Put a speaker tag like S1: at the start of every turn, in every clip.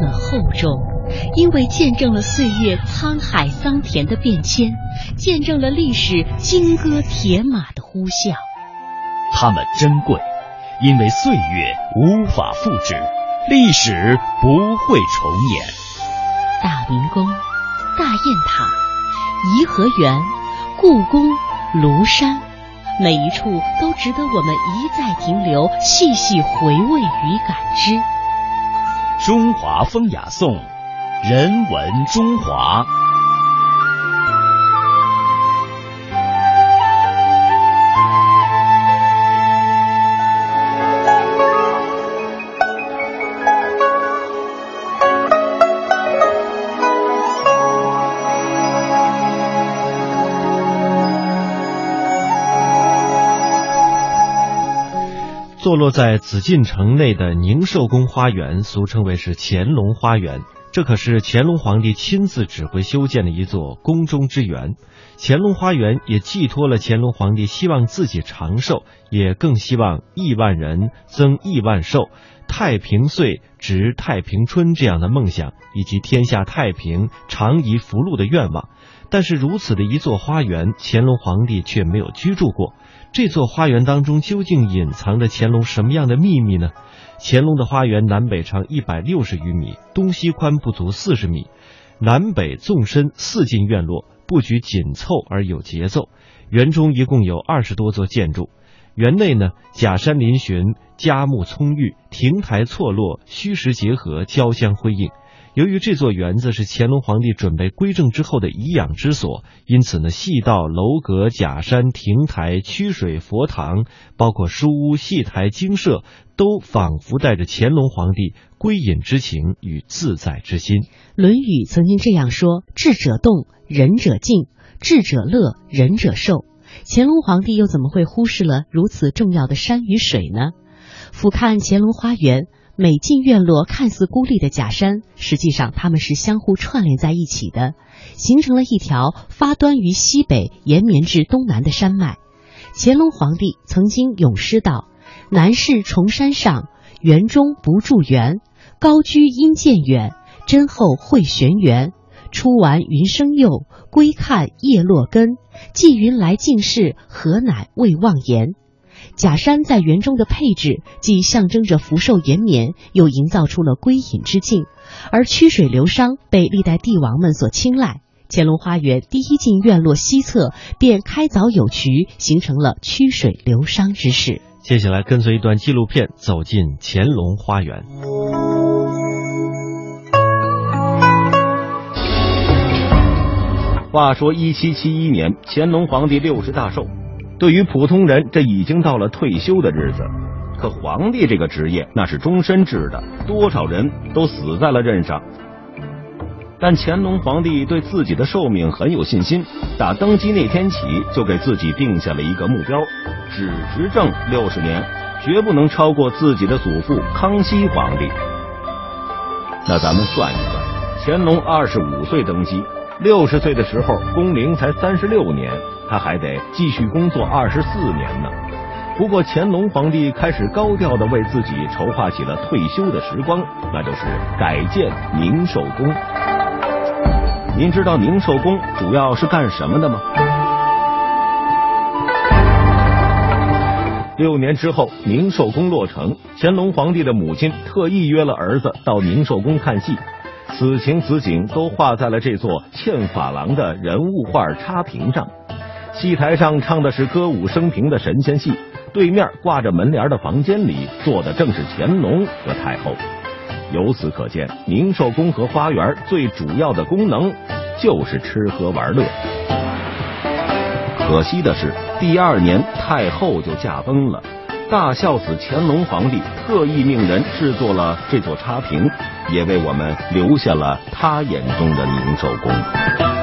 S1: 们厚重，因为见证了岁月沧海桑田的变迁，见证了历史金戈铁马的呼啸；
S2: 它们珍贵，因为岁月无法复制，历史不会重演。
S1: 大明宫、大雁塔、颐和园、故宫、庐山。每一处都值得我们一再停留、细细回味与感知。
S2: 中华风雅颂，人文中华。
S3: 坐落在紫禁城内的宁寿宫花园，俗称为是乾隆花园。这可是乾隆皇帝亲自指挥修建的一座宫中之园。乾隆花园也寄托了乾隆皇帝希望自己长寿，也更希望亿万人增亿万寿、太平岁值太平春这样的梦想，以及天下太平、长宜福禄的愿望。但是，如此的一座花园，乾隆皇帝却没有居住过。这座花园当中究竟隐藏着乾隆什么样的秘密呢？乾隆的花园南北长一百六十余米，东西宽不足四十米，南北纵深四进院落，布局紧凑而有节奏。园中一共有二十多座建筑，园内呢假山嶙峋，佳木葱郁，亭台错落，虚实结合，交相辉映。由于这座园子是乾隆皇帝准备归政之后的颐养之所，因此呢，戏道、楼阁、假山、亭台、曲水、佛堂，包括书屋、戏台、精舍，都仿佛带着乾隆皇帝归隐之情与自在之心。
S1: 《论语》曾经这样说：“智者动，仁者静；智者乐，仁者寿。”乾隆皇帝又怎么会忽视了如此重要的山与水呢？俯瞰乾隆花园。每进院落看似孤立的假山，实际上它们是相互串联在一起的，形成了一条发端于西北延绵至东南的山脉。乾隆皇帝曾经咏诗道：“南市崇山上，园中不住园。高居因渐远，真后会玄元。出完云生佑，归看叶落根。寄云来尽是，何乃未忘言。”假山在园中的配置，既象征着福寿延绵，又营造出了归隐之境。而曲水流觞被历代帝王们所青睐，乾隆花园第一进院落西侧便开凿有渠，形成了曲水流觞之势。
S3: 接下来跟随一段纪录片，走进乾隆花园。
S4: 话说一七七一年，乾隆皇帝六十大寿。对于普通人，这已经到了退休的日子。可皇帝这个职业那是终身制的，多少人都死在了任上。但乾隆皇帝对自己的寿命很有信心，打登基那天起就给自己定下了一个目标：只执政六十年，绝不能超过自己的祖父康熙皇帝。那咱们算一算，乾隆二十五岁登基，六十岁的时候，工龄才三十六年。他还得继续工作二十四年呢。不过乾隆皇帝开始高调的为自己筹划起了退休的时光，那就是改建宁寿宫。您知道宁寿宫主要是干什么的吗？六年之后，宁寿宫落成，乾隆皇帝的母亲特意约了儿子到宁寿宫看戏，此情此景都画在了这座嵌珐琅的人物画插屏上。戏台上唱的是歌舞升平的神仙戏，对面挂着门帘的房间里坐的正是乾隆和太后。由此可见，宁寿宫和花园最主要的功能就是吃喝玩乐。可惜的是，第二年太后就驾崩了，大孝子乾隆皇帝特意命人制作了这座插屏，也为我们留下了他眼中的宁寿宫。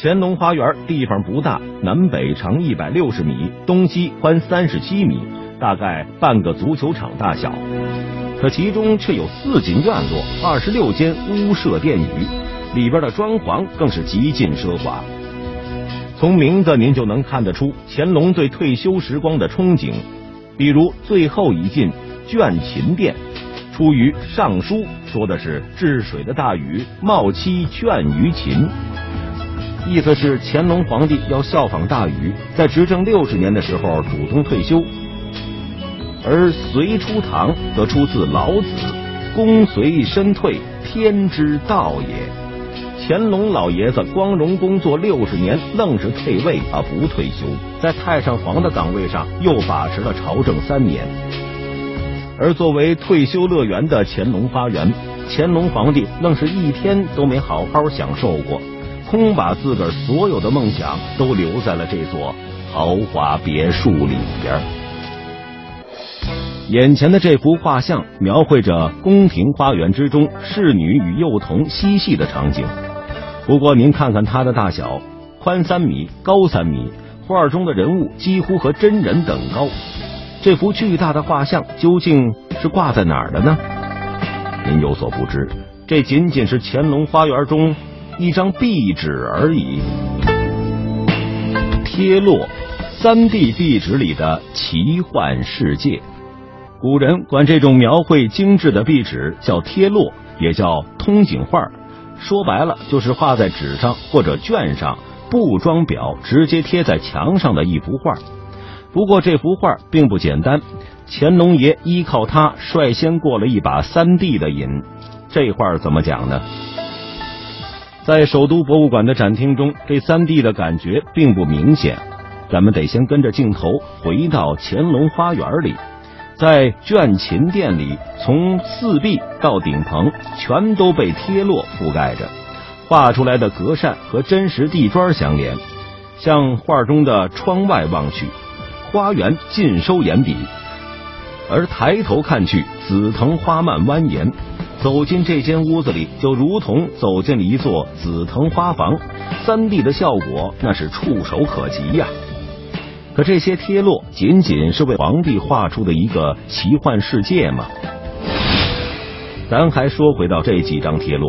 S4: 乾隆花园地方不大，南北长一百六十米，东西宽三十七米，大概半个足球场大小。可其中却有四进院落，二十六间屋舍殿宇，里边的装潢更是极尽奢华。从名字您就能看得出乾隆对退休时光的憧憬。比如最后一进倦勤殿，出于《尚书》，说的是治水的大禹冒妻倦于勤，意思是乾隆皇帝要效仿大禹，在执政六十年的时候主动退休。而隋初唐则出自老子：“功随身退，天之道也。”乾隆老爷子光荣工作六十年，愣是退位啊，不退休，在太上皇的岗位上又把持了朝政三年。而作为退休乐园的乾隆花园，乾隆皇帝愣是一天都没好好享受过，空把自个儿所有的梦想都留在了这座豪华别墅里边。眼前的这幅画像描绘着宫廷花园之中侍女与幼童嬉戏的场景。不过您看看它的大小，宽三米，高三米，画中的人物几乎和真人等高。这幅巨大的画像究竟是挂在哪儿的呢？您有所不知，这仅仅是乾隆花园中一张壁纸而已。贴落，三 D 壁纸里的奇幻世界。古人管这种描绘精致的壁纸叫贴落，也叫通景画。说白了，就是画在纸上或者卷上，不装裱，直接贴在墙上的一幅画。不过这幅画并不简单，乾隆爷依靠它率先过了一把三 D 的瘾。这画怎么讲呢？在首都博物馆的展厅中，这三 D 的感觉并不明显。咱们得先跟着镜头回到乾隆花园里。在卷琴殿里，从四壁到顶棚，全都被贴落覆盖着，画出来的格扇和真实地砖相连。向画中的窗外望去，花园尽收眼底；而抬头看去，紫藤花蔓蜿蜒。走进这间屋子里，就如同走进了一座紫藤花房。三 D 的效果那是触手可及呀。可这些贴落仅仅是为皇帝画出的一个奇幻世界吗？咱还说回到这几张贴落，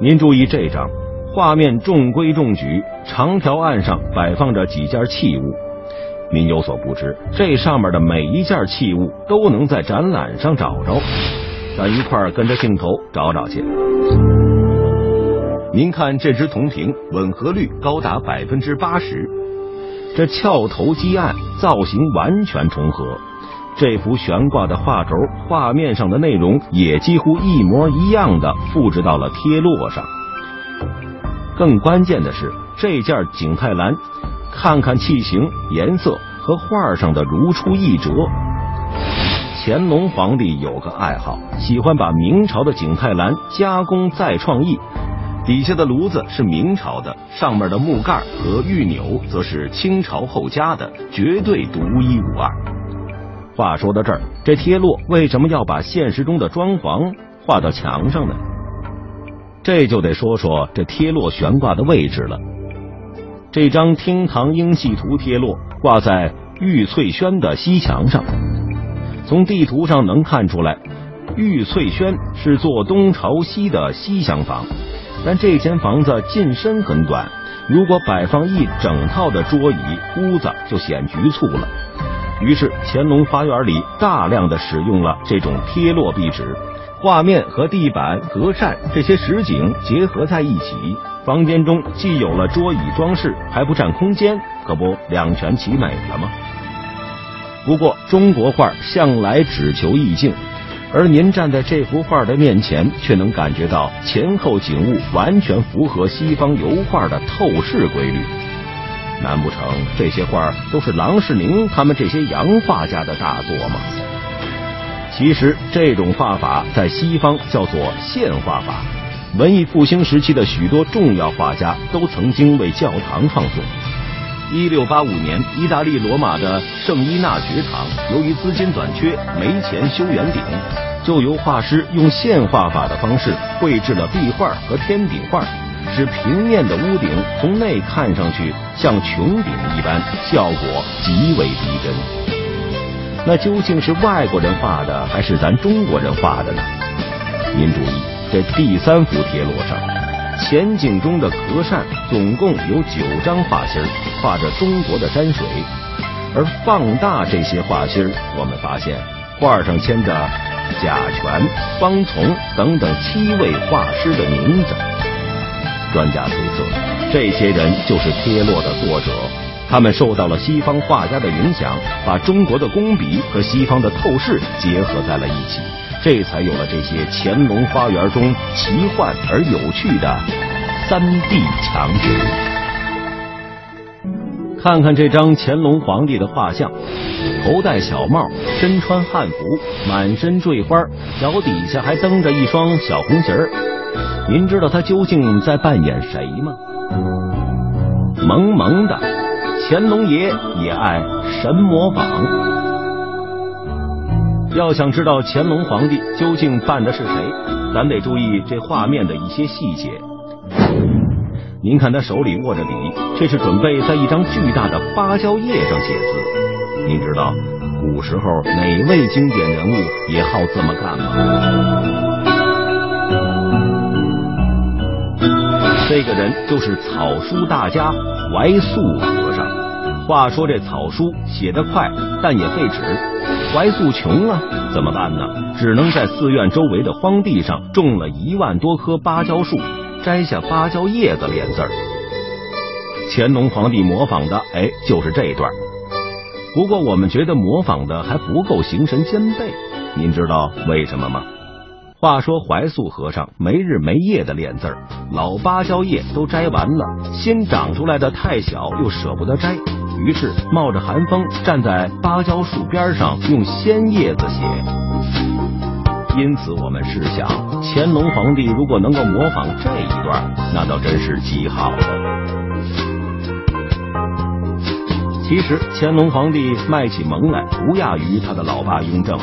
S4: 您注意这张画面中规中矩，长条案上摆放着几件器物。您有所不知，这上面的每一件器物都能在展览上找着。咱一块儿跟着镜头找找去。您看这只铜瓶，吻合率高达百分之八十。这翘头基案造型完全重合，这幅悬挂的画轴画面上的内容也几乎一模一样的复制到了贴落上。更关键的是，这件景泰蓝，看看器型、颜色和画上的如出一辙。乾隆皇帝有个爱好，喜欢把明朝的景泰蓝加工再创意。底下的炉子是明朝的，上面的木盖和玉钮则是清朝后加的，绝对独一无二。话说到这儿，这贴落为什么要把现实中的装潢画到墙上呢？这就得说说这贴落悬挂的位置了。这张厅堂英系图贴落挂在玉翠轩的西墙上，从地图上能看出来，玉翠轩是坐东朝西的西厢房。但这间房子进深很短，如果摆放一整套的桌椅，屋子就显局促了。于是乾隆花园里大量的使用了这种贴落壁纸，画面和地板、隔扇这些实景结合在一起，房间中既有了桌椅装饰，还不占空间，可不两全其美了吗？不过中国画向来只求意境。而您站在这幅画的面前，却能感觉到前后景物完全符合西方油画的透视规律。难不成这些画都是郎世宁他们这些洋画家的大作吗？其实这种画法在西方叫做现画法。文艺复兴时期的许多重要画家都曾经为教堂创作。一六八五年，意大利罗马的圣伊纳爵堂由于资金短缺，没钱修圆顶，就由画师用线画法的方式绘制了壁画和天顶画，使平面的屋顶从内看上去像穹顶一般，效果极为逼真。那究竟是外国人画的，还是咱中国人画的呢？您注意，这第三幅贴落上。前景中的格扇总共有九张画心，画着中国的山水。而放大这些画心，我们发现画上签着贾全、方从等等七位画师的名字。专家推测，这些人就是贴落的作者。他们受到了西方画家的影响，把中国的工笔和西方的透视结合在了一起，这才有了这些乾隆花园中奇幻而有趣的三 D 墙纸。看看这张乾隆皇帝的画像，头戴小帽，身穿汉服，满身坠花，脚底下还蹬着一双小红鞋儿。您知道他究竟在扮演谁吗？萌萌的，乾隆爷也爱神模仿。要想知道乾隆皇帝究竟扮的是谁，咱得注意这画面的一些细节。您看他手里握着笔，这是准备在一张巨大的芭蕉叶上写字。您知道古时候哪位经典人物 也好这么干吗？这个人就是草书大家怀素和尚。话说这草书写得快，但也费纸。怀素穷啊，怎么办呢？只能在寺院周围的荒地上种了一万多棵芭蕉树，摘下芭蕉叶子练字儿。乾隆皇帝模仿的，哎，就是这一段。不过我们觉得模仿的还不够形神兼备，您知道为什么吗？话说怀素和尚没日没夜的练字儿，老芭蕉叶都摘完了，新长出来的太小，又舍不得摘，于是冒着寒风站在芭蕉树边上用鲜叶子写。因此，我们试想，乾隆皇帝如果能够模仿这一段，那倒真是极好了。其实，乾隆皇帝卖起萌来不亚于他的老爸雍正。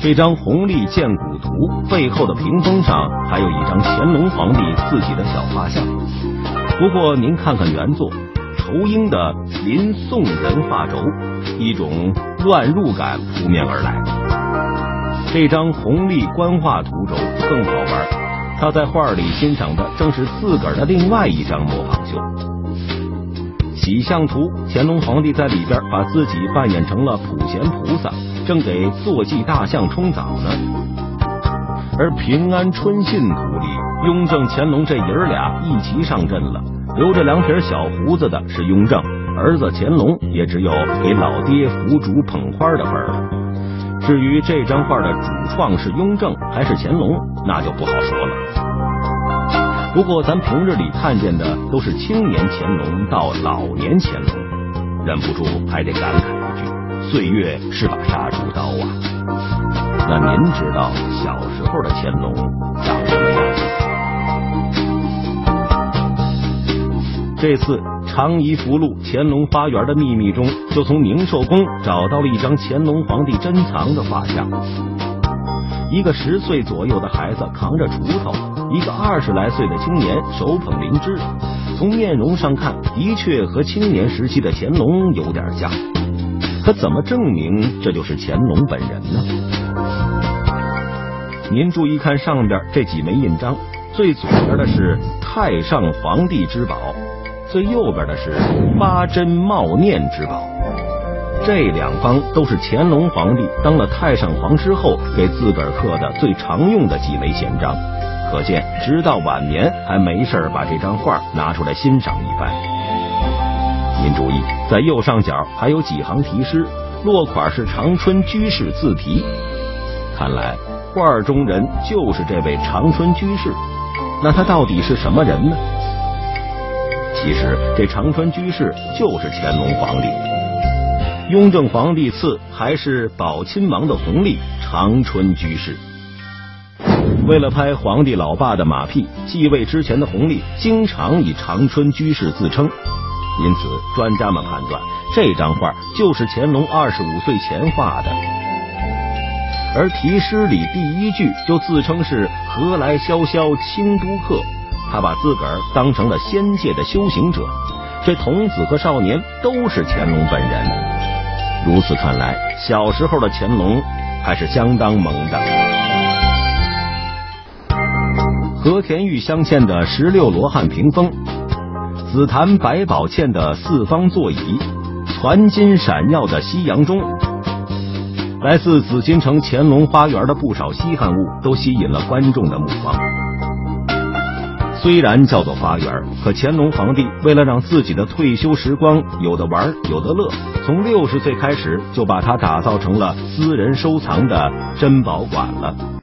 S4: 这张红历鉴古图背后的屏风上还有一张乾隆皇帝自己的小画像。不过您看看原作，吴英的《临宋人画轴》，一种乱入感扑面而来。这张红历官画图轴更好玩，他在画里欣赏的正是自个儿的另外一张模仿秀。喜相图，乾隆皇帝在里边把自己扮演成了普贤菩萨。正给坐骑大象冲澡呢，而平安春信图里，雍正、乾隆这爷俩一齐上阵了。留着两撇小胡子的是雍正，儿子乾隆也只有给老爹扶竹捧花的份儿了。至于这张画的主创是雍正还是乾隆，那就不好说了。不过咱平日里看见的都是青年乾隆到老年乾隆，忍不住还得感慨一句。岁月是把杀猪刀啊！那您知道小时候的乾隆长这次《长宜福禄乾隆花园的秘密》中，就从宁寿宫找到了一张乾隆皇帝珍藏的画像。一个十岁左右的孩子扛着锄头，一个二十来岁的青年手捧灵芝。从面容上看，的确和青年时期的乾隆有点像。可怎么证明这就是乾隆本人呢？您注意看上边这几枚印章，最左边的是太上皇帝之宝，最右边的是八珍茂念之宝。这两方都是乾隆皇帝当了太上皇之后给自个儿刻的最常用的几枚闲章，可见直到晚年还没事把这张画拿出来欣赏一番。您注意，在右上角还有几行题诗，落款是长春居士自题。看来画中人就是这位长春居士。那他到底是什么人呢？其实这长春居士就是乾隆皇帝。雍正皇帝赐还是宝亲王的红历长春居士。为了拍皇帝老爸的马屁，继位之前的红历经常以长春居士自称。因此，专家们判断这张画就是乾隆二十五岁前画的。而题诗里第一句就自称是“何来萧萧清都客”，他把自个儿当成了仙界的修行者。这童子和少年都是乾隆本人。如此看来，小时候的乾隆还是相当萌的。和田玉镶嵌的十六罗汉屏风。紫檀百宝嵌的四方座椅，攒金闪耀的西洋钟，来自紫禁城乾隆花园的不少稀罕物都吸引了观众的目光。虽然叫做花园，可乾隆皇帝为了让自己的退休时光有的玩有的乐，从六十岁开始就把它打造成了私人收藏的珍宝馆了。